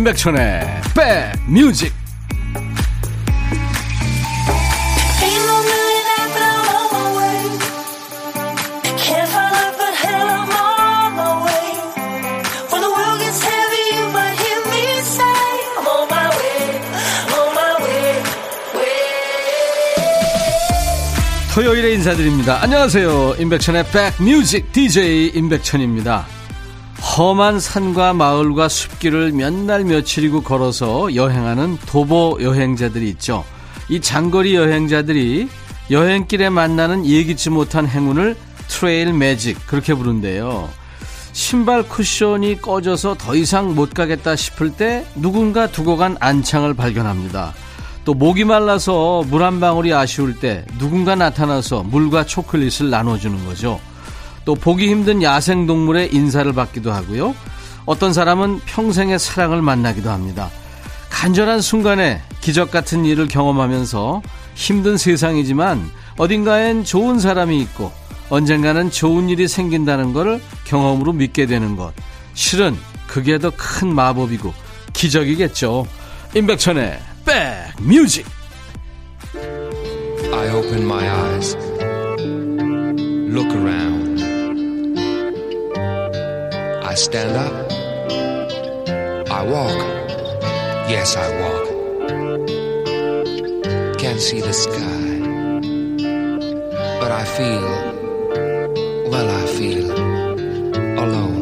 임백천의 백뮤직 토요일에 인사드립니다. 안녕하세요. 임백천의 백뮤직 DJ 임백천입니다. 험한 산과 마을과 숲길을 몇 날 며칠이고 걸어서 여행하는 도보 여행자들이 있죠. 이 장거리 여행자들이 여행길에 만나는 예기치 못한 행운을 trail magic 그렇게 부른대요. 신발 쿠션이 꺼져서 더 이상 못 가겠다 싶을 때 누군가 두고 간 안창을 발견합니다. 또 목이 말라서 물 한 방울이 아쉬울 때 누군가 나타나서 물과 초콜릿을 나눠주는 거죠. 또 보기 힘든 야생동물의 인사를 받기도 하고요. 어떤 사람은 평생의 사랑을 만나기도 합니다. 간절한 순간에 기적 같은 일을 경험하면서 힘든 세상이지만 어딘가엔 좋은 사람이 있고 언젠가는 좋은 일이 생긴다는 것을 경험으로 믿게 되는 것. 실은 그게 더 큰 마법이고 기적이겠죠. 임백천의 백뮤직 I open my eyes. Look around. I stand up. I walk. Yes, I walk. Can't see the sky. But I feel, well, I feel alone.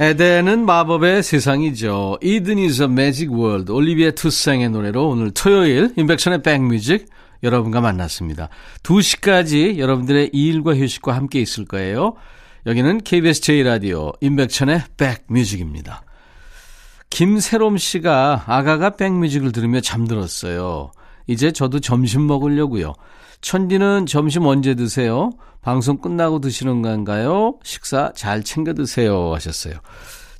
에덴은 마법의 세상이죠. Eden is a magic world. 올리비아 투생의 노래로 오늘 토요일 인백션의 백뮤직 여러분과 만났습니다. 2시까지 여러분들의 일과 휴식과 함께 있을 거예요. 여기는 KBS 제1라디오 인백천의 백뮤직입니다. 김세롬 씨가 아가가 백뮤직을 들으며 잠들었어요. 이제 저도 점심 먹으려고요. 천디는 점심 언제 드세요? 방송 끝나고 드시는 건가요? 식사 잘 챙겨 드세요 하셨어요.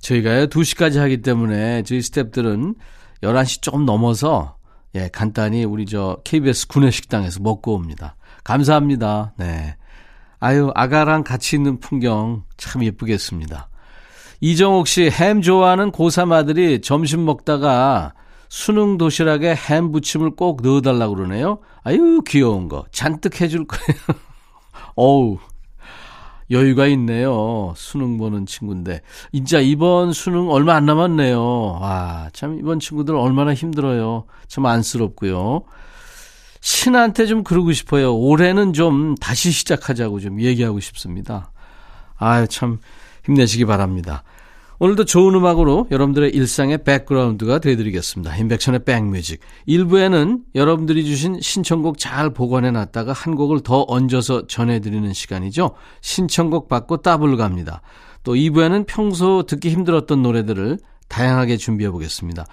저희가요 2시까지 하기 때문에 저희 스탭들은 11시 조금 넘어서 예, 간단히 우리 저 KBS 구내식당에서 먹고 옵니다. 감사합니다. 네. 아유, 아가랑 같이 있는 풍경 참 예쁘겠습니다. 이정옥 씨, 햄 좋아하는 고3 아들이 점심 먹다가 수능 도시락에 햄 부침을 꼭 넣어달라고 그러네요. 아유, 귀여운 거. 잔뜩 해줄 거예요. 어우, 여유가 있네요. 수능 보는 친구인데. 진짜 이번 수능 얼마 안 남았네요. 와, 참 이번 친구들 얼마나 힘들어요. 참 안쓰럽고요. 신한테 좀 그러고 싶어요. 올해는 좀 다시 시작하자고 좀 얘기하고 싶습니다. 아유, 참 힘내시기 바랍니다. 오늘도 좋은 음악으로 여러분들의 일상의 백그라운드가 되드리겠습니다. 인백션의 백뮤직. 1부에는 여러분들이 주신 신청곡 잘 보관해 놨다가 한 곡을 더 얹어서 전해드리는 시간이죠. 신청곡 받고 따블 갑니다. 또 2부에는 평소 듣기 힘들었던 노래들을 다양하게 준비해 보겠습니다.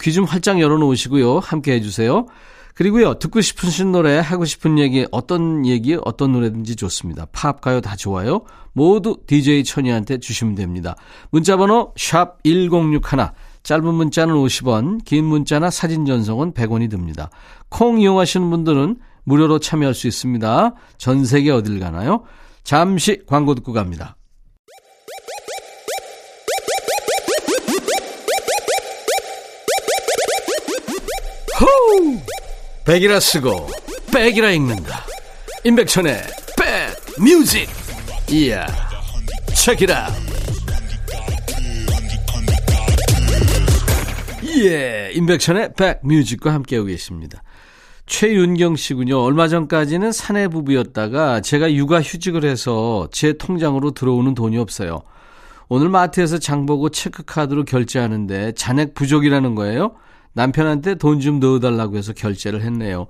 귀 좀 활짝 열어놓으시고요. 함께 해주세요. 그리고요, 듣고 싶으신 노래, 하고 싶은 얘기, 어떤 얘기, 어떤 노래든지 좋습니다. 팝, 가요 다 좋아요. 모두 DJ 천이한테 주시면 됩니다. 문자번호, 샵 1061. 짧은 문자는 50원, 긴 문자나 사진 전송은 100원이 듭니다. 콩 이용하시는 분들은 무료로 참여할 수 있습니다. 전 세계 어딜 가나요? 잠시 광고 듣고 갑니다. 호우! 백이라 쓰고 백이라 읽는다. 임백천의 백뮤직. 이야 책이라. 예 임백천의 백뮤직과 함께하고 계십니다. 최윤경 씨군요. 얼마 전까지는 사내 부부였다가 제가 육아 휴직을 해서 제 통장으로 들어오는 돈이 없어요. 오늘 마트에서 장보고 체크카드로 결제하는데 잔액 부족이라는 거예요 남편한테 돈 좀 넣어달라고 해서 결제를 했네요.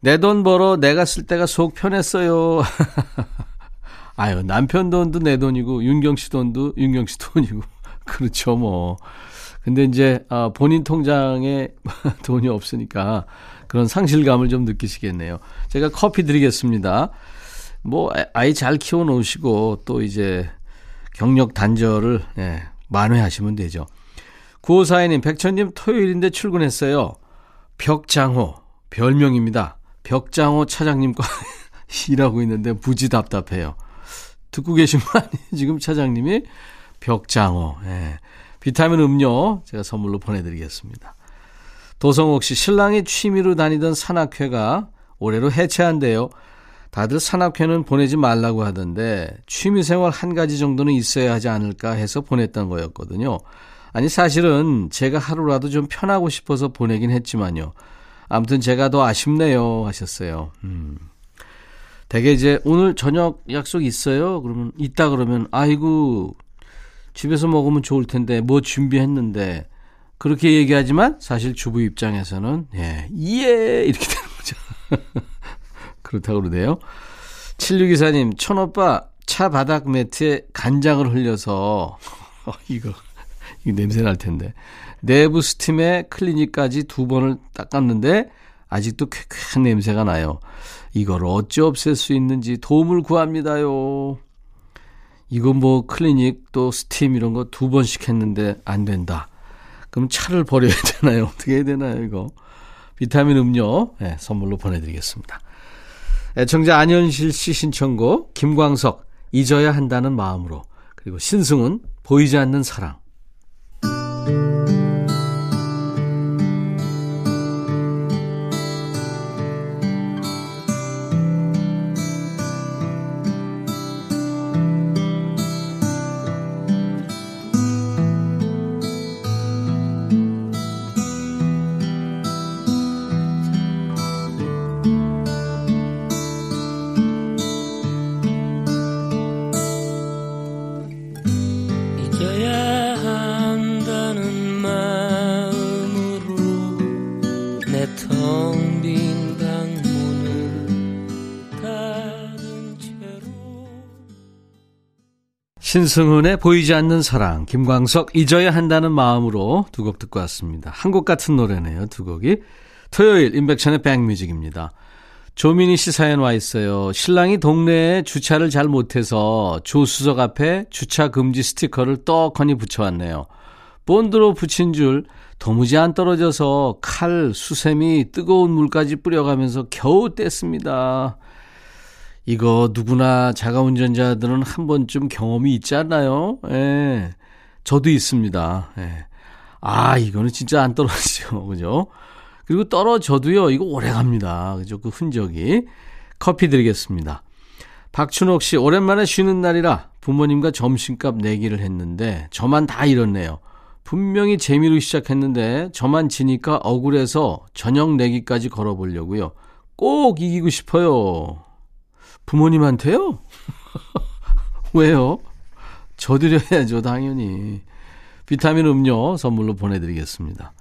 내 돈 벌어 내가 쓸 때가 속 편했어요. 아유, 남편 돈도 내 돈이고, 윤경 씨 돈도 윤경 씨 돈이고. 그렇죠, 뭐. 근데 이제, 아, 본인 통장에 돈이 없으니까 그런 상실감을 좀 느끼시겠네요. 제가 커피 드리겠습니다. 뭐, 아이 잘 키워 놓으시고, 또 이제 경력 단절을, 예, 만회하시면 되죠. 9542님, 백천님 토요일인데 출근했어요. 벽장호, 별명입니다. 벽장호 차장님과 일하고 있는데 무지 답답해요. 듣고 계신 거 아니에요? 지금 차장님이 벽장호. 예. 비타민 음료 제가 선물로 보내드리겠습니다. 도성옥 씨, 신랑이 취미로 다니던 산악회가 올해로 해체한대요. 다들 산악회는 보내지 말라고 하던데 취미생활 한 가지 정도는 있어야 하지 않을까 해서 보냈던 거였거든요. 아니 사실은 제가 하루라도 좀 편하고 싶어서 보내긴 했지만요. 아무튼 제가 더 아쉽네요 하셨어요. 음. 대개 이제 오늘 저녁 약속 있어요? 그러면 있다 그러면 아이고 집에서 먹으면 좋을 텐데 뭐 준비했는데 그렇게 얘기하지만 사실 주부 입장에서는 예, 예 이렇게 되는 거죠. 그렇다고 그러네요. 7624님, 천오빠 차 바닥 매트에 간장을 흘려서 어, 이거 이 냄새 날 텐데 내부 스팀에 클리닉까지 두 번을 닦았는데 아직도 쾌쾌한 냄새가 나요. 이걸 어찌 없앨 수 있는지 도움을 구합니다요. 이거 뭐 클리닉 또 스팀 이런 거 두 번씩 했는데 안 된다. 그럼 차를 버려야 되나요? 어떻게 해야 되나요, 이거? 비타민 음료 네, 선물로 보내드리겠습니다. 애청자 안현실 씨 신청곡 김광석 잊어야 한다는 마음으로 그리고 신승은 보이지 않는 사랑 신승훈의 보이지 않는 사랑, 김광석 잊어야 한다는 마음으로 두 곡 듣고 왔습니다. 한 곡 같은 노래네요, 두 곡이. 토요일 인백천의 백뮤직입니다. 조민희 씨 사연 와 있어요. 신랑이 동네에 주차를 잘 못해서 조수석 앞에 주차 금지 스티커를 떡하니 붙여왔네요. 본드로 붙인 줄 도무지 안 떨어져서 칼, 수세미, 뜨거운 물까지 뿌려가면서 겨우 뗐습니다. 이거 누구나 자가 운전자들은 한 번쯤 경험이 있지 않나요? 예. 저도 있습니다. 예. 아, 이거는 진짜 안 떨어지죠. 그죠? 그리고 떨어져도요, 이거 오래 갑니다. 그죠? 그 흔적이. 커피 드리겠습니다. 박춘옥 씨, 오랜만에 쉬는 날이라 부모님과 점심값 내기를 했는데, 저만 다 잃었네요. 분명히 재미로 시작했는데, 저만 지니까 억울해서 저녁 내기까지 걸어보려고요. 꼭 이기고 싶어요. 부모님한테요? 왜요? 저 드려야죠, 당연히. 비타민 음료 선물로 보내드리겠습니다.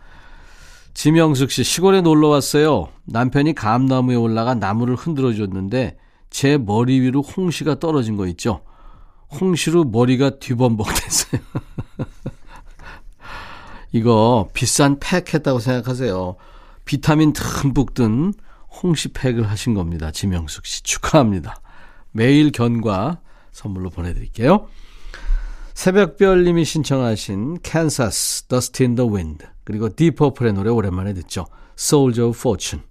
지명숙 씨, 시골에 놀러 왔어요. 남편이 감나무에 올라가 나무를 흔들어 줬는데, 제 머리 위로 홍시가 떨어진 거 있죠? 홍시로 머리가 뒤범벅 됐어요. 이거 비싼 팩 했다고 생각하세요. 비타민 듬뿍 든 홍시 팩을 하신 겁니다. 지명숙 씨 축하합니다. 매일 견과 선물로 보내드릴게요. 새벽별님이 신청하신 캔사스, Dust in the Wind 그리고 디퍼플의 노래 오랜만에 듣죠. Soldier of Fortune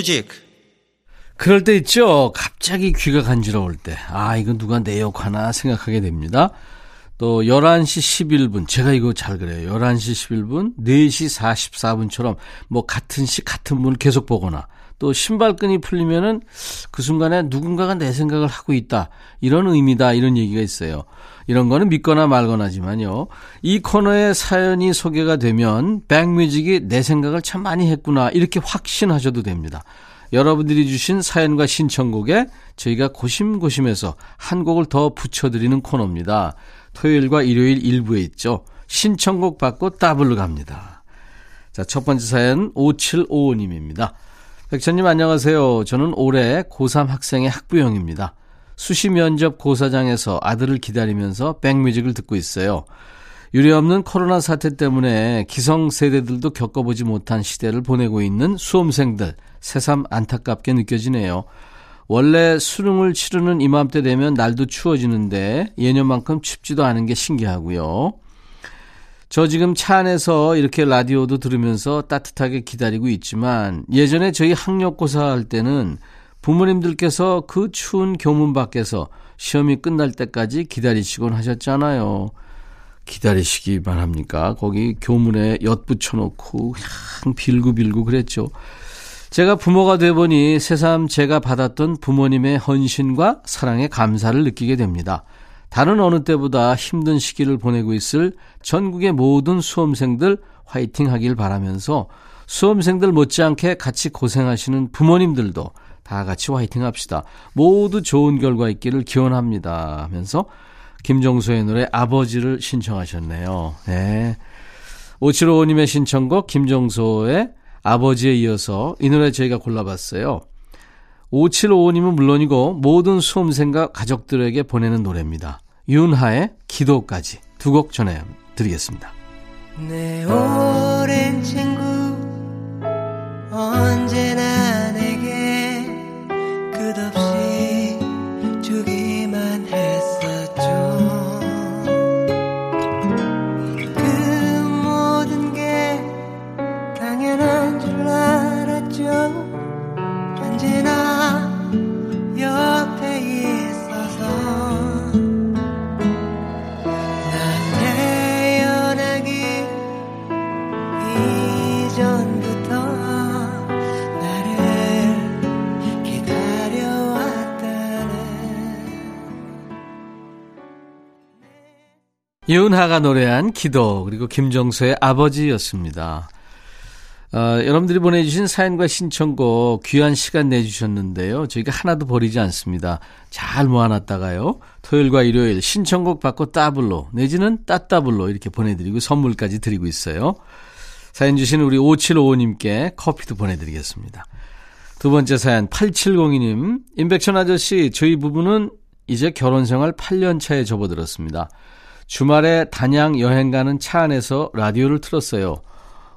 뮤직 그럴 때 있죠. 갑자기 귀가 간지러울 때. 아, 이건 누가 내 욕하나 생각하게 됩니다. 또 11시 11분. 제가 이거 잘 그래요. 11시 11분, 4시 44분처럼 뭐 같은 시 같은 분을 계속 보거나 또 신발끈이 풀리면은 그 순간에 누군가가 내 생각을 하고 있다. 이런 의미다. 이런 얘기가 있어요. 이런 거는 믿거나 말거나지만요. 이 코너에 사연이 소개가 되면 백뮤직이 내 생각을 참 많이 했구나. 이렇게 확신하셔도 됩니다. 여러분들이 주신 사연과 신청곡에 저희가 고심고심해서 한 곡을 더 붙여드리는 코너입니다. 토요일과 일요일 일부에 있죠. 신청곡 받고 더블로 갑니다. 자, 첫 번째 사연 5755님입니다. 백천님 안녕하세요. 저는 올해 고3 학생의 학부형입니다. 수시 면접 고사장에서 아들을 기다리면서 백뮤직을 듣고 있어요. 유례없는 코로나 사태 때문에 기성 세대들도 겪어보지 못한 시대를 보내고 있는 수험생들 새삼 안타깝게 느껴지네요. 원래 수능을 치르는 이맘때 되면 날도 추워지는데 예년만큼 춥지도 않은 게 신기하고요. 저 지금 차 안에서 이렇게 라디오도 들으면서 따뜻하게 기다리고 있지만 예전에 저희 학력고사 할 때는 부모님들께서 그 추운 교문 밖에서 시험이 끝날 때까지 기다리시곤 하셨잖아요. 기다리시기만 합니까? 거기 교문에 엿 붙여 놓고 향 빌고 빌고 그랬죠. 제가 부모가 돼 보니 새삼 제가 받았던 부모님의 헌신과 사랑의 감사를 느끼게 됩니다. 다른 어느 때보다 힘든 시기를 보내고 있을 전국의 모든 수험생들 화이팅 하길 바라면서 수험생들 못지않게 같이 고생하시는 부모님들도 다 같이 화이팅 합시다. 모두 좋은 결과 있기를 기원합니다. 하면서 김정수의 노래 아버지를 신청하셨네요. 네. 5755님의 신청곡 김정수의 아버지에 이어서 이 노래 저희가 골라봤어요. 5755님은 물론이고 모든 수험생과 가족들에게 보내는 노래입니다. 윤하의 기도까지 두 곡 전해드리겠습니다. 내 오랜 친구 언제나 윤하가 노래한 기도 그리고 김정수의 아버지였습니다. 어, 여러분들이 보내주신 사연과 신청곡 귀한 시간 내주셨는데요. 저희가 하나도 버리지 않습니다. 잘 모아놨다가요. 토요일과 일요일 신청곡 받고 따블로 내지는 따따블로 이렇게 보내드리고 선물까지 드리고 있어요. 사연 주신 우리 5755님께 커피도 보내드리겠습니다. 두 번째 사연 8702님 임백천 아저씨 저희 부부는 이제 결혼 생활 8년 차에 접어들었습니다. 주말에 단양 여행 가는 차 안에서 라디오를 틀었어요.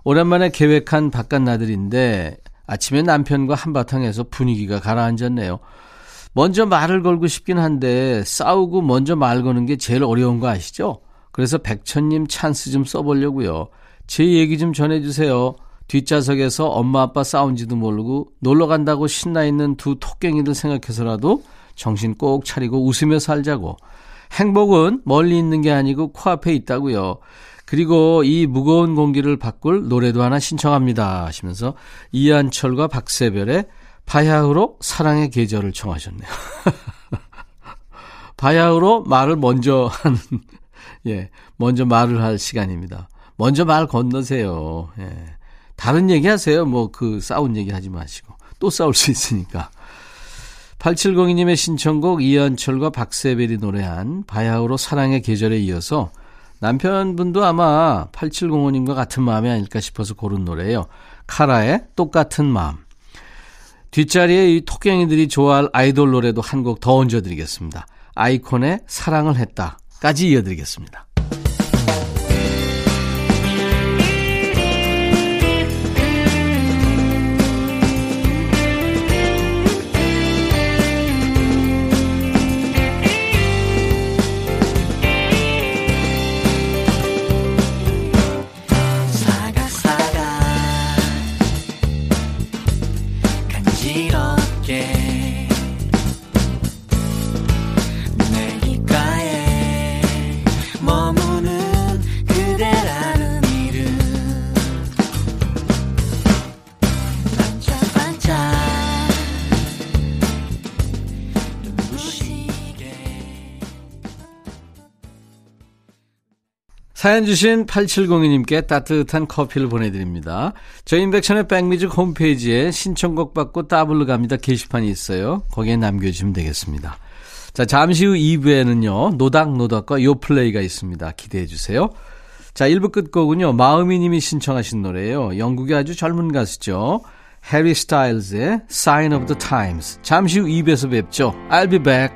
오랜만에 계획한 바깥 나들인데 아침에 남편과 한바탕에서 분위기가 가라앉았네요. 먼저 말을 걸고 싶긴 한데 싸우고 먼저 말 거는 게 제일 어려운 거 아시죠? 그래서 백천님 찬스 좀 써보려고요. 제 얘기 좀 전해주세요. 뒷좌석에서 엄마 아빠 싸운지도 모르고 놀러 간다고 신나 있는 두 토깽이들 생각해서라도 정신 꼭 차리고 웃으며 살자고. 행복은 멀리 있는 게 아니고 코앞에 있다고요. 그리고 이 무거운 공기를 바꿀 노래도 하나 신청합니다 하시면서 이한철과 박세별의 바야흐로 사랑의 계절을 청하셨네요. 바야흐로 말을 먼저 하는 예, 먼저 말을 할 시간입니다. 먼저 말 건너세요. 예. 다른 얘기 하세요. 뭐 그 싸운 얘기 하지 마시고 또 싸울 수 있으니까. 8702님의 신청곡 이한철과 박세별이 노래한 바야흐로 사랑의 계절에 이어서 남편분도 아마 8705님과 같은 마음이 아닐까 싶어서 고른 노래예요. 카라의 똑같은 마음. 뒷자리에 이 토깽이들이 좋아할 아이돌 노래도 한 곡 더 얹어드리겠습니다. 아이콘의 사랑을 했다까지 이어드리겠습니다. 사연 주신 8702님께 따뜻한 커피를 보내드립니다. 저희 인백션의 백뮤직 홈페이지에 신청곡 받고 따블로 갑니다 게시판이 있어요. 거기에 남겨주시면 되겠습니다. 자, 잠시 후 2부에는요, 노닥노닥과 요플레이가 있습니다. 기대해 주세요. 자, 1부 끝곡은요, 마음이 님이 신청하신 노래예요. 영국의 아주 젊은 가수죠. 해리 스타일즈의 Sign of the Times. 잠시 후 2부에서 뵙죠. I'll be back.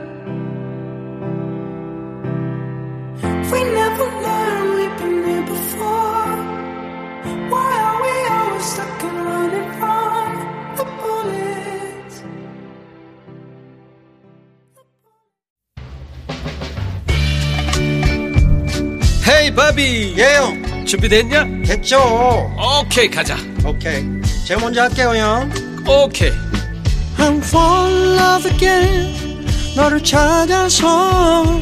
바비 예영 준비됐냐? 됐죠. 오케이 가자. 오케이. 제가 먼저 할게요 형. 오케이. I'm fall in love again. 너를 찾아서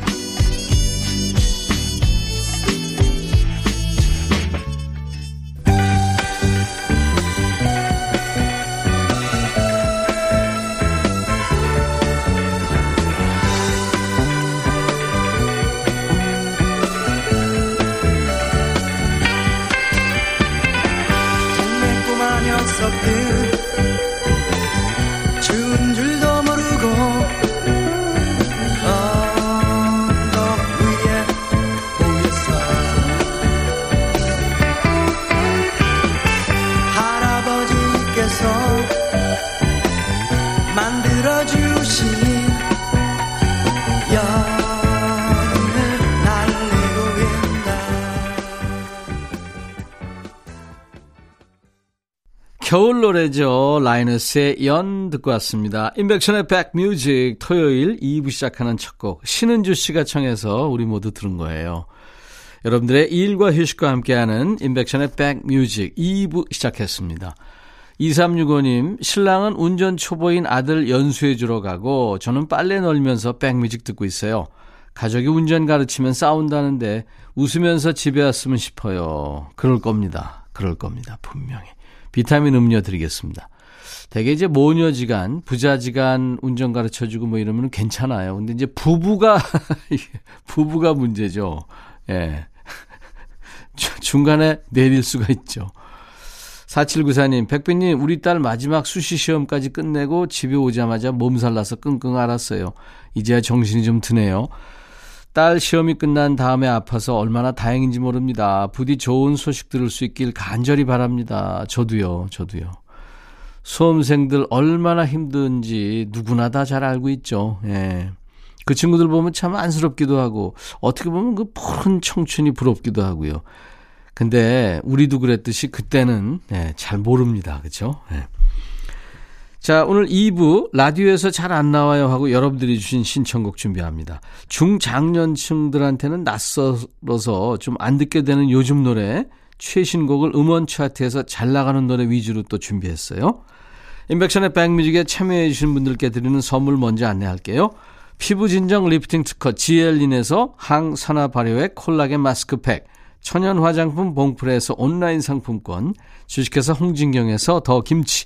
겨울 노래죠. 라이너스의 연 듣고 왔습니다. 인백션의 백뮤직 토요일 2부 시작하는 첫 곡 신은주 씨가 청해서 우리 모두 들은 거예요. 여러분들의 일과 휴식과 함께하는 인백션의 백뮤직 2부 시작했습니다. 2365님, 신랑은 운전 초보인 아들 연수해 주러 가고 저는 빨래 널면서 백뮤직 듣고 있어요. 가족이 운전 가르치면 싸운다는데 웃으면서 집에 왔으면 싶어요. 그럴 겁니다. 그럴 겁니다. 분명히. 비타민 음료 드리겠습니다. 대개 이제 모녀지간, 부자지간 운전 가르쳐 주고 뭐 이러면 괜찮아요. 근데 이제 부부가, 부부가 문제죠. 예. 중간에 내릴 수가 있죠. 4794님, 백빈님, 우리 딸 마지막 수시 시험까지 끝내고 집에 오자마자 몸살 나서 끙끙 앓았어요. 이제야 정신이 좀 드네요. 딸 시험이 끝난 다음에 아파서 얼마나 다행인지 모릅니다. 부디 좋은 소식 들을 수 있길 간절히 바랍니다. 저도요, 저도요. 수험생들 얼마나 힘든지 누구나 다 잘 알고 있죠. 예. 그 친구들 보면 참 안쓰럽기도 하고, 어떻게 보면 그 푸른 청춘이 부럽기도 하고요. 근데 우리도 그랬듯이 그때는 예, 잘 모릅니다. 그죠? 예. 자, 오늘 2부 라디오에서 잘 안 나와요 하고 여러분들이 주신 신청곡 준비합니다. 중장년층들한테는 낯설어서 좀 안 듣게 되는 요즘 노래 최신곡을 음원 차트에서 잘 나가는 노래 위주로 또 준비했어요. 인백션의 백뮤직에 참여해 주신 분들께 드리는 선물 먼저 안내할게요. 피부 진정 리프팅 특허 지엘린에서 항산화 발효액 콜라겐 마스크팩 천연 화장품 봉프레에서 온라인 상품권 주식회사 홍진경에서 더 김치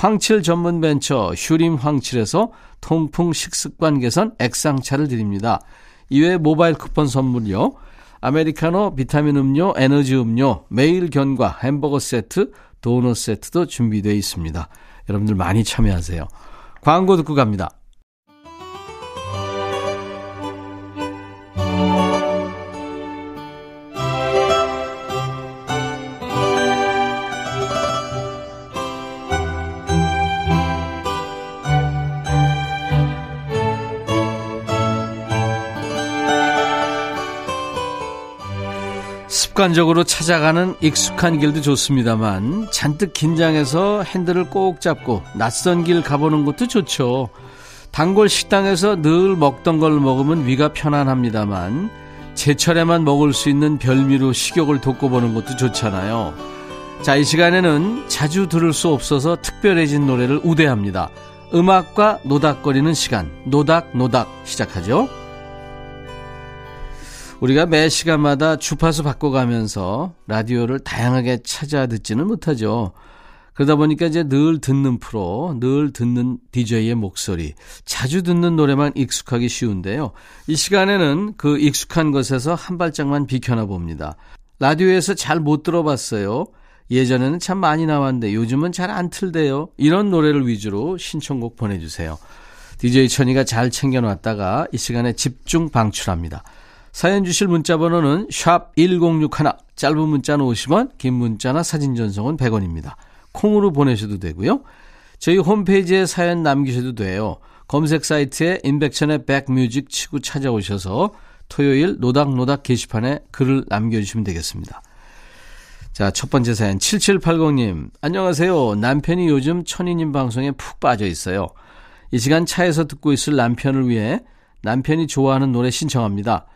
황칠 전문 벤처 휴림 황칠에서 통풍 식습관 개선 액상차를 드립니다. 이외에 모바일 쿠폰 선물요. 아메리카노, 비타민 음료, 에너지 음료, 매일 견과, 햄버거 세트, 도넛 세트도 준비되어 있습니다. 여러분들 많이 참여하세요. 광고 듣고 갑니다. 습관적으로 찾아가는 익숙한 길도 좋습니다만 잔뜩 긴장해서 핸들을 꼭 잡고 낯선 길 가보는 것도 좋죠. 단골 식당에서 늘 먹던 걸 먹으면 위가 편안합니다만 제철에만 먹을 수 있는 별미로 식욕을 돋궈보는 것도 좋잖아요. 자, 이 시간에는 자주 들을 수 없어서 특별해진 노래를 우대합니다. 음악과 노닥거리는 시간, 노닥노닥 시작하죠. 우리가 매 시간마다 주파수 바꿔가면서 라디오를 다양하게 찾아 듣지는 못하죠. 그러다 보니까 이제 늘 듣는 프로, 늘 듣는 DJ의 목소리, 자주 듣는 노래만 익숙하기 쉬운데요. 이 시간에는 그 익숙한 것에서 한 발짝만 비켜나 봅니다. 라디오에서 잘 못 들어봤어요. 예전에는 참 많이 나왔는데 요즘은 잘 안 틀대요. 이런 노래를 위주로 신청곡 보내주세요. DJ 천이가 잘 챙겨놨다가 이 시간에 집중 방출합니다. 사연 주실 문자 번호는 샵 1061, 짧은 문자는 50원, 긴 문자나 사진 전송은 100원입니다. 콩으로 보내셔도 되고요. 저희 홈페이지에 사연 남기셔도 돼요. 검색 사이트에 인백천의 백뮤직 치고 찾아오셔서 토요일 노닥노닥 게시판에 글을 남겨주시면 되겠습니다. 자, 첫 번째 사연 7780님. 안녕하세요. 남편이 요즘 천희님 방송에 푹 빠져 있어요. 이 시간 차에서 듣고 있을 남편을 위해 남편이 좋아하는 노래 신청합니다.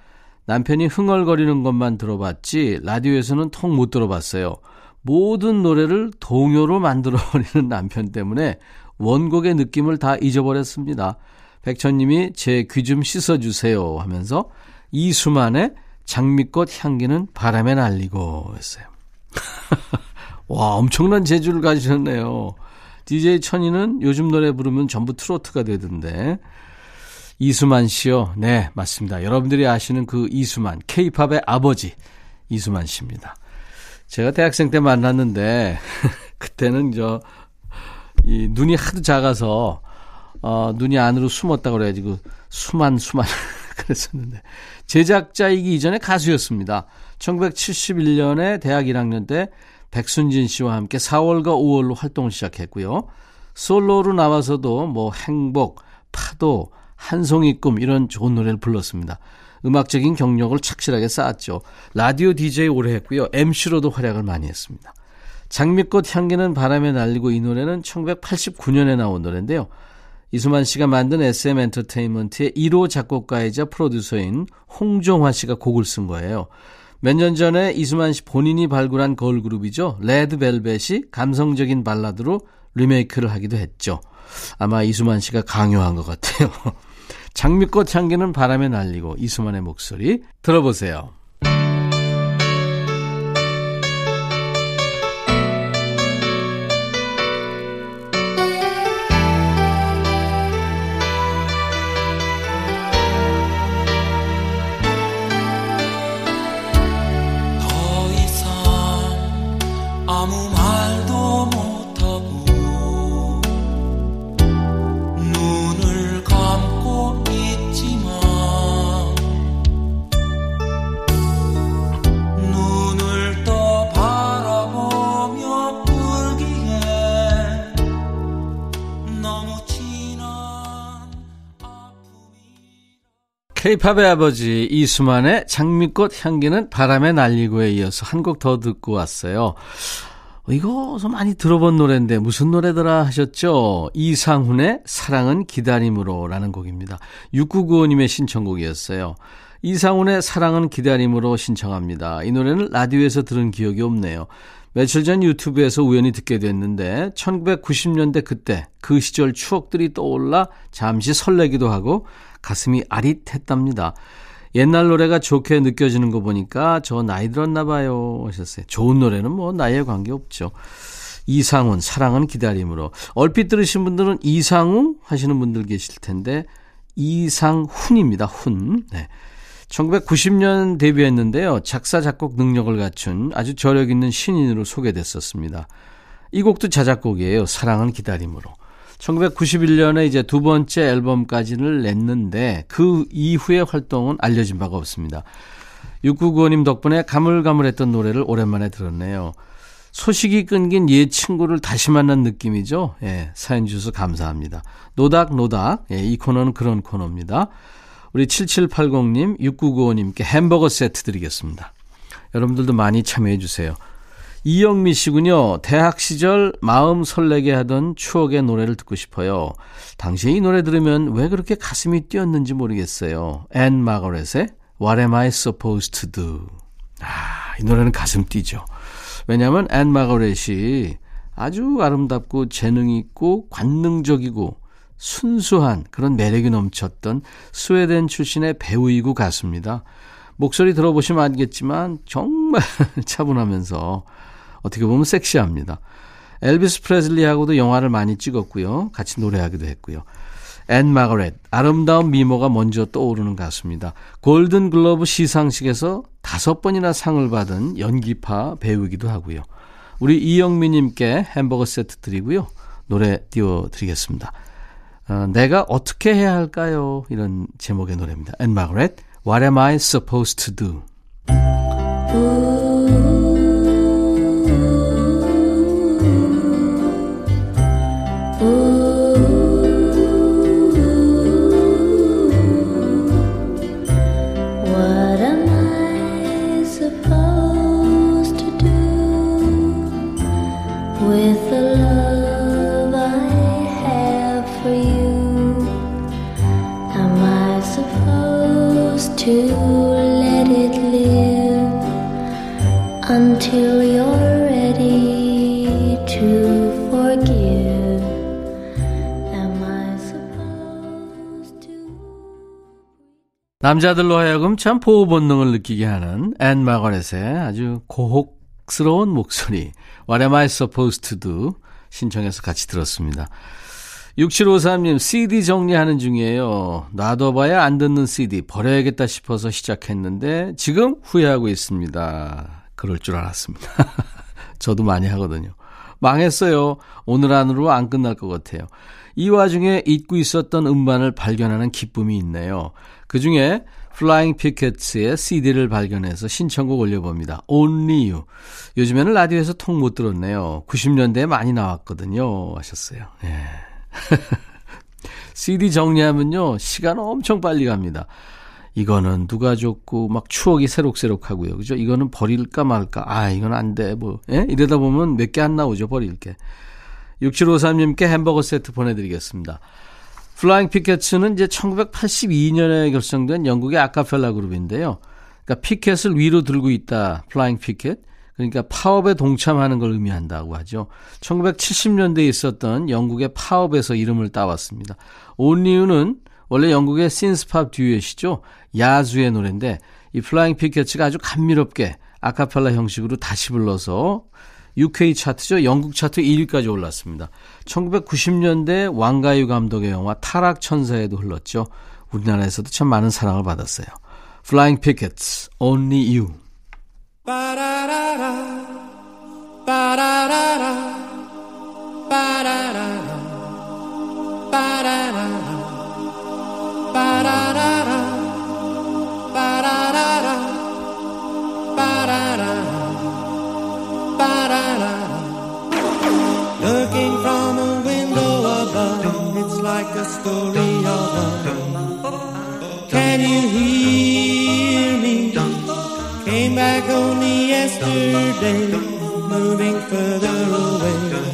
남편이 흥얼거리는 것만 들어봤지 라디오에서는 통 못 들어봤어요. 모든 노래를 동요로 만들어버리는 남편 때문에 원곡의 느낌을 다 잊어버렸습니다. 백천님이 제 귀 좀 씻어주세요 하면서 이수만의 장미꽃 향기는 바람에 날리고 했어요. 와, 엄청난 재주를 가지셨네요. DJ 천이는 요즘 노래 부르면 전부 트로트가 되던데. 이수만 씨요. 네, 맞습니다. 여러분들이 아시는 그 이수만, 케이팝의 아버지 이수만 씨입니다. 제가 대학생 때 만났는데 그때는 저 이 눈이 하도 작아서 어 눈이 안으로 숨었다 그래 가지고 수만 수만 그랬었는데 제작자이기 이전에 가수였습니다. 1971년에 대학 1학년 때 백순진 씨와 함께 4월과 5월로 활동을 시작했고요. 솔로로 나와서도 뭐 행복, 파도, 한송이 꿈 이런 좋은 노래를 불렀습니다. 음악적인 경력을 착실하게 쌓았죠. 라디오 DJ 오래 했고요. MC로도 활약을 많이 했습니다. 장미꽃 향기는 바람에 날리고 이 노래는 1989년에 나온 노래인데요. 이수만 씨가 만든 SM 엔터테인먼트의 1호 작곡가이자 프로듀서인 홍종화 씨가 곡을 쓴 거예요. 몇 년 전에 이수만 씨 본인이 발굴한 걸그룹이죠. 레드벨벳이 감성적인 발라드로 리메이크를 하기도 했죠. 아마 이수만 씨가 강요한 것 같아요. 장미꽃 향기는 바람에 날리고 이수만의 목소리 들어보세요. 케이팝의 아버지 이수만의 장미꽃 향기는 바람에 날리고에 이어서 한 곡 더 듣고 왔어요. 어, 이거 좀 많이 들어본 노래인데 무슨 노래더라 하셨죠? 이상훈의 사랑은 기다림으로 라는 곡입니다. 6995님의 신청곡이었어요. 이상훈의 사랑은 기다림으로 신청합니다. 이 노래는 라디오에서 들은 기억이 없네요. 며칠 전 유튜브에서 우연히 듣게 됐는데 1990년대 그때 그 시절 추억들이 떠올라 잠시 설레기도 하고 가슴이 아릿했답니다. 옛날 노래가 좋게 느껴지는 거 보니까 저 나이 들었나 봐요 하셨어요. 좋은 노래는 뭐 나이에 관계없죠. 이상훈, 사랑은 기다림으로. 얼핏 들으신 분들은 이상우 하시는 분들 계실 텐데, 이상훈입니다. 훈. 네. 1990년 데뷔했는데요. 작사, 작곡 능력을 갖춘 아주 저력 있는 신인으로 소개됐었습니다. 이 곡도 자작곡이에요. 사랑은 기다림으로. 1991년에 이제 두 번째 앨범까지를 냈는데 그 이후의 활동은 알려진 바가 없습니다. 6995님 덕분에 가물가물했던 노래를 오랜만에 들었네요. 소식이 끊긴 옛 친구를 다시 만난 느낌이죠. 예, 사연 주셔서 감사합니다. 노닥노닥. 예, 이 코너는 그런 코너입니다. 우리 7780님, 6995님께 햄버거 세트 드리겠습니다. 여러분들도 많이 참여해 주세요. 이영미 씨군요. 대학 시절 마음 설레게 하던 추억의 노래를 듣고 싶어요. 당시에 이 노래 들으면 왜 그렇게 가슴이 뛰었는지 모르겠어요. 앤 마거렛의 What am I supposed to do? 아, 이 노래는 가슴 뛰죠. 왜냐하면 앤 마거렛이 아주 아름답고 재능 있고 관능적이고 순수한 그런 매력이 넘쳤던 스웨덴 출신의 배우이고 가수입니다. 목소리 들어보시면 알겠지만 정말 차분하면서 어떻게 보면 섹시합니다. 엘비스 프레슬리하고도 영화를 많이 찍었고요. 같이 노래하기도 했고요. 앤 마거렛, 아름다운 미모가 먼저 떠오르는 가수입니다. 골든 글러브 시상식에서 다섯 번이나 상을 받은 연기파 배우이기도 하고요. 우리 이영미님께 햄버거 세트 드리고요. 노래 띄워드리겠습니다. 어, 내가 어떻게 해야 할까요? 이런 제목의 노래입니다. 앤 마거렛, What am I supposed to do? 남자들로 하여금 참 보호 본능을 느끼게 하는 앤 마거렛의 아주 고혹스러운 목소리 What am I supposed to do? 신청해서 같이 들었습니다. 6753님 CD 정리하는 중이에요. 놔둬봐야 안 듣는 CD 버려야겠다 싶어서 시작했는데 지금 후회하고 있습니다. 그럴 줄 알았습니다. 저도 많이 하거든요. 망했어요. 오늘 안으로 안 끝날 것 같아요. 이 와중에 잊고 있었던 음반을 발견하는 기쁨이 있네요. 그 중에 Flying Pickets의 CD를 발견해서 신청곡 올려봅니다. Only You. 요즘에는 라디오에서 통 못 들었네요. 90년대에 많이 나왔거든요. 하셨어요. 예. CD 정리하면요. 시간 엄청 빨리 갑니다. 이거는 누가 줬고 막 추억이 새록새록 하고요. 그죠? 이거는 버릴까 말까. 아, 이건 안 돼. 뭐. 예? 이러다 보면 몇 개 안 나오죠. 버릴 게. 6753님께 햄버거 세트 보내드리겠습니다. Flying Pickets는 이제 1982년에 결성된 영국의 아카펠라 그룹인데요. 그러니까 피켓을 위로 들고 있다. Flying picket. 그러니까 파업에 동참하는 걸 의미한다고 하죠. 1970년대에 있었던 영국의 파업에서 이름을 따왔습니다. Only You는 원래 영국의 신스팝 듀엣이죠. Yazoo의 노래인데 이 Flying Pickets가 아주 감미롭게 아카펠라 형식으로 다시 불러서 UK 차트죠. 영국 차트 1위까지 올랐습니다. 1990년대 왕가유 감독의 영화 타락 천사에도 흘렀죠. 우리나라에서도 참 많은 사랑을 받았어요. Flying Pickets, Only You. Looking story of love. Can you hear me? Came back only yesterday, moving further away.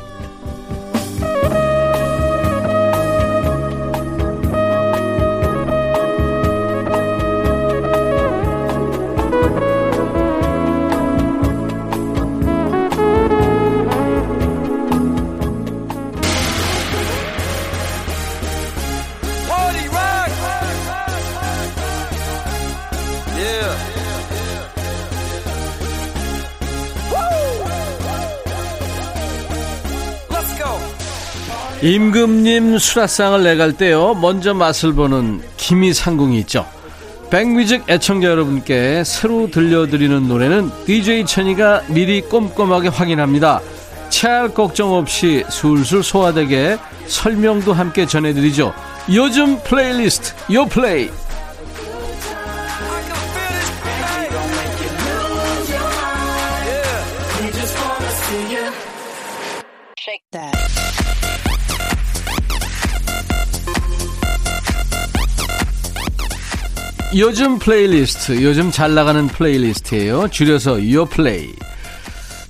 임금님 수라상을 내갈 때요 먼저 맛을 보는 기미상궁이 있죠. 백뮤직 애청자 여러분께 새로 들려드리는 노래는 DJ 천이가 미리 꼼꼼하게 확인합니다. 체할 걱정 없이 술술 소화되게 설명도 함께 전해드리죠. 요즘 플레이리스트 요플레이 요즘 플레이리스트, 요즘 잘 나가는 playlist예요. 줄여서 요플레이.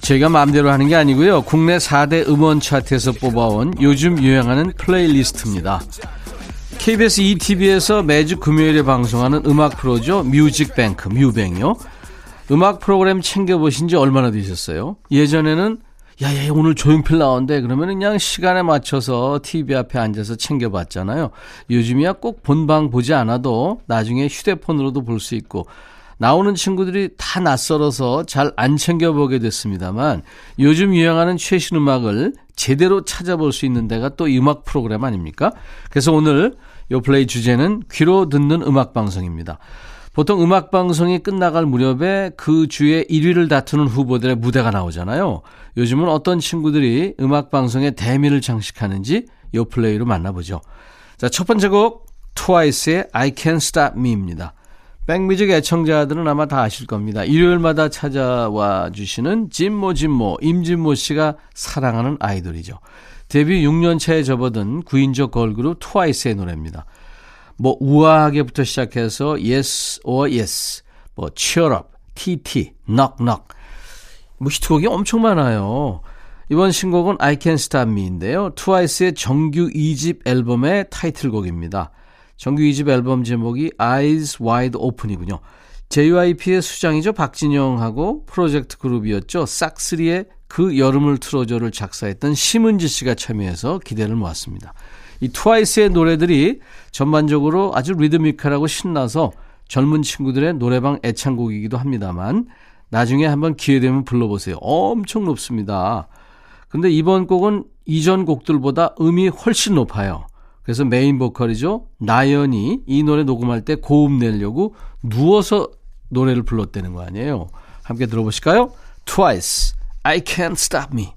제가 마음대로 하는 게 아니고요. 국내 4대 음원 차트에서 뽑아온 요즘 유행하는 playlist입니다. KBS 2TV에서 매주 금요일에 방송하는 음악 프로죠. 뮤직뱅크, 뮤뱅이요. 음악 프로그램 챙겨보신 지 얼마나 되셨어요? 예전에는 야 야 오늘 조용필 나온대 그러면 그냥 시간에 맞춰서 TV 앞에 앉아서 챙겨봤잖아요. 요즘이야 꼭 본방 보지 않아도 나중에 휴대폰으로도 볼 수 있고 나오는 친구들이 다 낯설어서 잘 안 챙겨보게 됐습니다만 요즘 유행하는 최신 음악을 제대로 찾아볼 수 있는 데가 또 음악 프로그램 아닙니까? 그래서 오늘 요 플레이 주제는 귀로 듣는 음악 방송입니다. 보통 음악 방송이 끝나갈 무렵에 그 주에 1위를 다투는 후보들의 무대가 나오잖아요. 요즘은 어떤 친구들이 음악 방송에 대미를 장식하는지 요 플레이로 만나보죠. 자, 첫 번째 곡 트와이스의 I Can't Stop Me입니다. 백뮤직 애청자들은 아마 다 아실 겁니다. 일요일마다 찾아와 주시는 진모 진모 임진모 씨가 사랑하는 아이돌이죠. 데뷔 6년 차에 접어든 9인조 걸그룹 트와이스의 노래입니다. 뭐 우아하게부터 시작해서 yes or yes, 뭐 cheer up, tt, knock knock. 뭐 히트곡이 엄청 많아요. 이번 신곡은 I Can't Stop Me인데요. 트와이스의 정규 2집 앨범의 타이틀곡입니다. 정규 2집 앨범 제목이 Eyes Wide Open이군요. JYP의 수장이죠. 박진영하고 프로젝트 그룹이었죠. 싹스리의 그 여름을 틀어줘를 작사했던 심은지 씨가 참여해서 기대를 모았습니다. 이 트와이스의 노래들이 전반적으로 아주 리드미컬하고 신나서 젊은 친구들의 노래방 애창곡이기도 합니다만 나중에 한번 기회 되면 불러보세요. 엄청 높습니다. 근데 이번 곡은 이전 곡들보다 음이 훨씬 높아요. 그래서 메인 보컬이죠. 나연이 이 노래 녹음할 때 고음 내려고 누워서 노래를 불렀다는 거 아니에요. 함께 들어보실까요? Twice, I Can't Stop Me.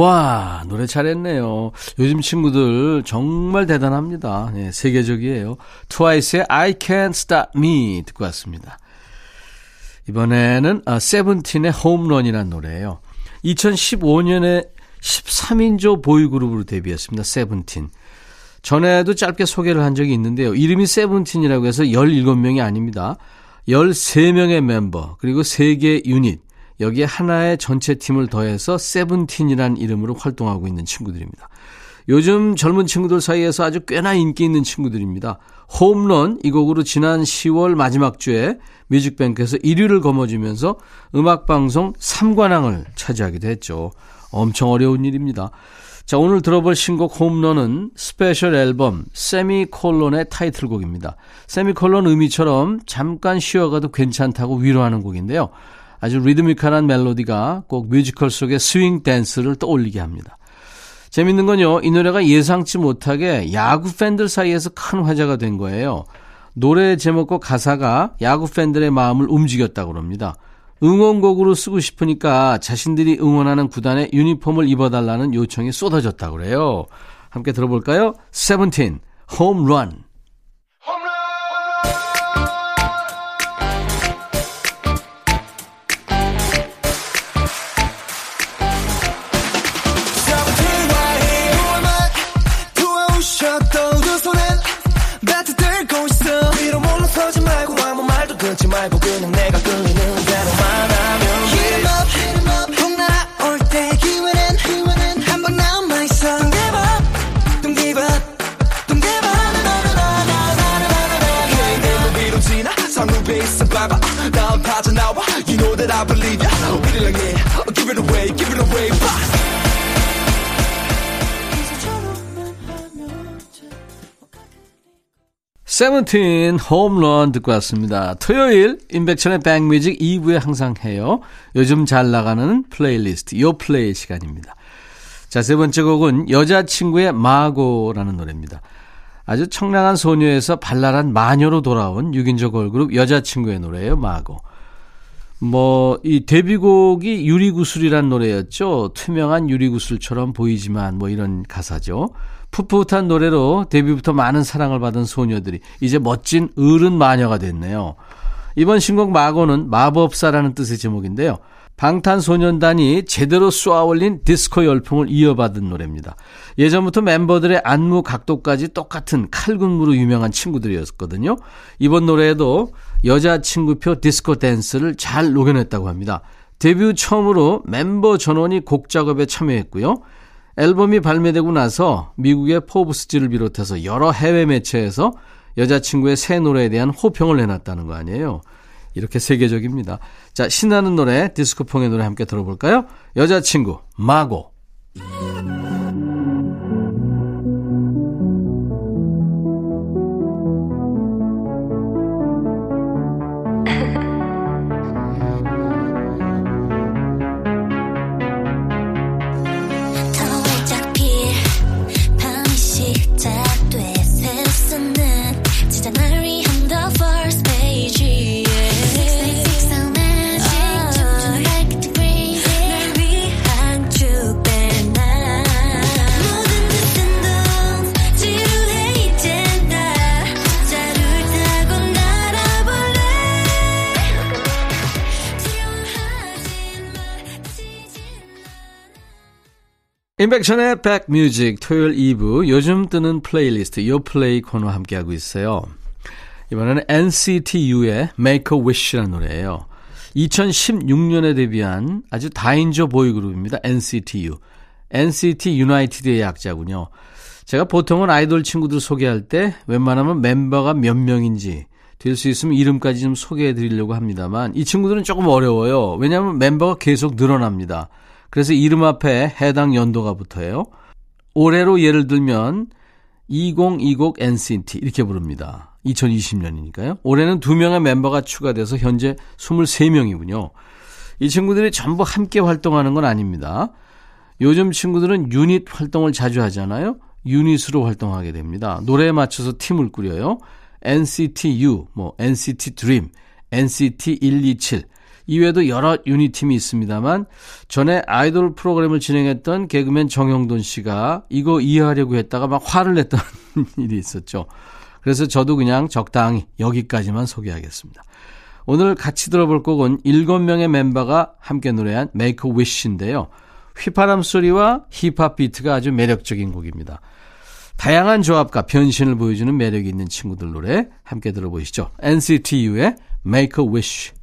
와, 노래 잘했네요. 요즘 친구들 정말 대단합니다. 네, 세계적이에요. 트와이스의 I Can't Stop Me 듣고 왔습니다. 이번에는 아, 세븐틴의 홈런이라는 노래예요. 2015년에 13인조 보이그룹으로 데뷔했습니다. 세븐틴. 전에도 짧게 소개를 한 적이 있는데요. 이름이 세븐틴이라고 해서 17명이 아닙니다. 13명의 멤버, 그리고 3개의 유닛, 여기에 하나의 전체 팀을 더해서 세븐틴이라는 이름으로 활동하고 있는 친구들입니다. 요즘 젊은 친구들 사이에서 아주 꽤나 인기 있는 친구들입니다. 홈런 이 곡으로 지난 10월 마지막 주에 뮤직뱅크에서 1위를 거머쥐면서 음악방송 3관왕을 차지하기도 했죠. 엄청 어려운 일입니다. 자, 오늘 들어볼 신곡 홈런은 special 앨범 세미콜론의 타이틀곡입니다. 세미콜론 의미처럼 잠깐 쉬어가도 괜찮다고 위로하는 곡인데요. 아주 리드미컬한 멜로디가 꼭 뮤지컬 속의 스윙 댄스를 떠올리게 합니다. 재밌는 건요, 이 노래가 예상치 못하게 야구 팬들 사이에서 큰 화제가 된 거예요. 노래 제목과 가사가 야구 팬들의 마음을 움직였다고 합니다. 응원곡으로 쓰고 싶으니까 자신들이 응원하는 구단의 유니폼을 입어달라는 요청이 쏟아졌다고 그래요. 함께 들어볼까요? 세븐틴, 홈런. 말고 그냥 내가 끌리는 대로만 하면 Hit 'em up, hit 'em up 꼭 날아올 때 기회는 기회는 한번 남아 있어 Don't give up, don't give up Don't give up 나나나나나나나나나 Hey 내 위로 지나 상륙에 있어 봐봐 나 빠져나와 You know that I believe ya like it Give it away, give it away 세븐틴 홈런 듣고 왔습니다. 토요일 임백천의 백뮤직 2부에 항상 해요. 요즘 잘 나가는 플레이리스트 요 플레이 시간입니다. 자, 세 번째 곡은 여자친구의 마고라는 노래입니다. 아주 청량한 소녀에서 발랄한 마녀로 돌아온 6인조 걸그룹 여자친구의 노래예요. 마고. 뭐, 이 데뷔곡이 유리구슬이란 노래였죠. 투명한 유리구슬처럼 보이지만 뭐 이런 가사죠. 풋풋한 노래로 데뷔부터 많은 사랑을 받은 소녀들이 이제 멋진 어른 마녀가 됐네요. 이번 신곡 마고는 마법사라는 뜻의 제목인데요. 방탄소년단이 제대로 쏘아올린 디스코 열풍을 이어받은 노래입니다. 예전부터 멤버들의 안무 각도까지 똑같은 칼군무로 유명한 친구들이었거든요. 이번 노래에도 여자친구표 디스코 댄스를 잘 녹여냈다고 합니다. 데뷔 처음으로 멤버 전원이 곡 작업에 참여했고요. 앨범이 발매되고 나서 미국의 포브스지를 비롯해서 여러 해외 매체에서 여자친구의 새 노래에 대한 호평을 내놨다는 거 아니에요. 이렇게 세계적입니다. 자, 신나는 노래, 디스코풍의 노래 함께 들어볼까요? 여자친구, 마고. 임백천의 백뮤직 토요일 2부 요즘 뜨는 플레이리스트 요 플레이 코너 함께하고 있어요. 이번에는 NCT U의 Make a Wish라는 노래예요. 2016년에 데뷔한 아주 다인조 보이그룹입니다. NCT U. NCT United의 약자군요. 제가 보통은 아이돌 친구들 소개할 때 웬만하면 멤버가 몇 명인지 될 수 있으면 이름까지 좀 소개해 드리려고 합니다만 이 친구들은 조금 어려워요. 왜냐하면 멤버가 계속 늘어납니다. 그래서 이름 앞에 해당 연도가 붙어요. 올해로 예를 들면 2020 NCT 이렇게 부릅니다. 2020년이니까요. 올해는 두 명의 멤버가 추가돼서 현재 23명이군요. 이 친구들이 전부 함께 활동하는 건 아닙니다. 요즘 친구들은 유닛 활동을 자주 하잖아요. 유닛으로 활동하게 됩니다. 노래에 맞춰서 팀을 꾸려요. NCT U, 뭐 NCT Dream, NCT 127 이외에도 여러 유닛 팀이 있습니다만 전에 아이돌 프로그램을 진행했던 개그맨 정영돈 씨가 이거 이해하려고 했다가 막 화를 냈던 일이 있었죠. 그래서 저도 그냥 적당히 여기까지만 소개하겠습니다. 오늘 같이 들어볼 곡은 7명의 멤버가 함께 노래한 Make a Wish인데요. 휘파람 소리와 힙합 비트가 아주 매력적인 곡입니다. 다양한 조합과 변신을 보여주는 매력이 있는 친구들 노래 함께 들어보시죠. NCT U의 Make a Wish.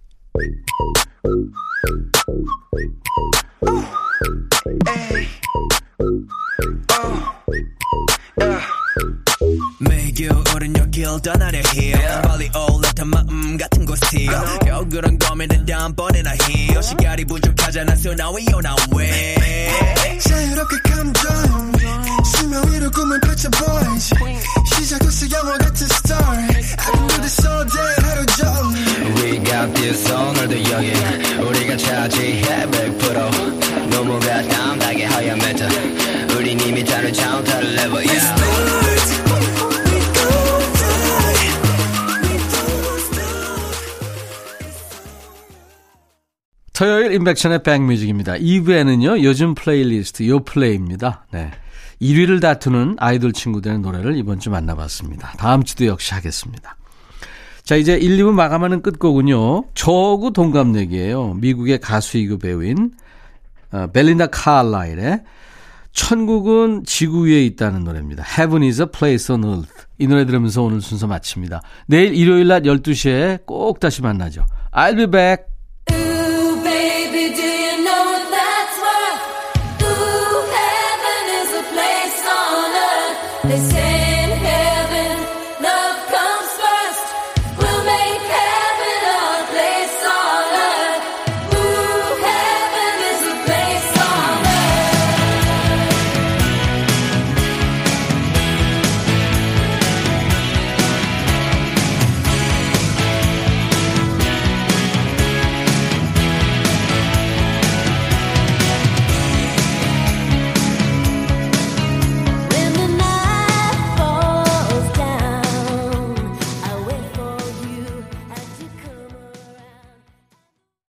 매겨 오른 여길 떠나려 해 빨리 올라탄 마음 같은 곳이 겨우 그런 고민은 다음번에나 해 시간이 부족하잖아 so now we on our way 자유롭게 감정 수면 위로 꿈을 펼쳐 boys 시작부터 영화 같은 story I can do this all day 하루 종일 We got this 오늘도 여기 우리가 차지해 100% 너무나 당당해 하얀 멘트 우린 이미 다른 차원 다른 level yeah. 토요일 임백천의 백뮤직입니다. 2부에는요, 요즘 플레이리스트 요 플레이입니다. 네. 1위를 다투는 아이돌 친구들의 노래를 이번 주 만나봤습니다. 다음 주도 역시 하겠습니다. 자, 이제 1, 2부 마감하는 끝곡은요, 저하고 동갑내기예요 미국의 가수이고 배우인 어, 벨린다 카알라일의 천국은 지구 위에 있다는 노래입니다. Heaven is a place on earth. 이 노래 들으면서 오늘 순서 마칩니다. 내일 일요일 낮 12시에 꼭 다시 만나죠. I'll be back.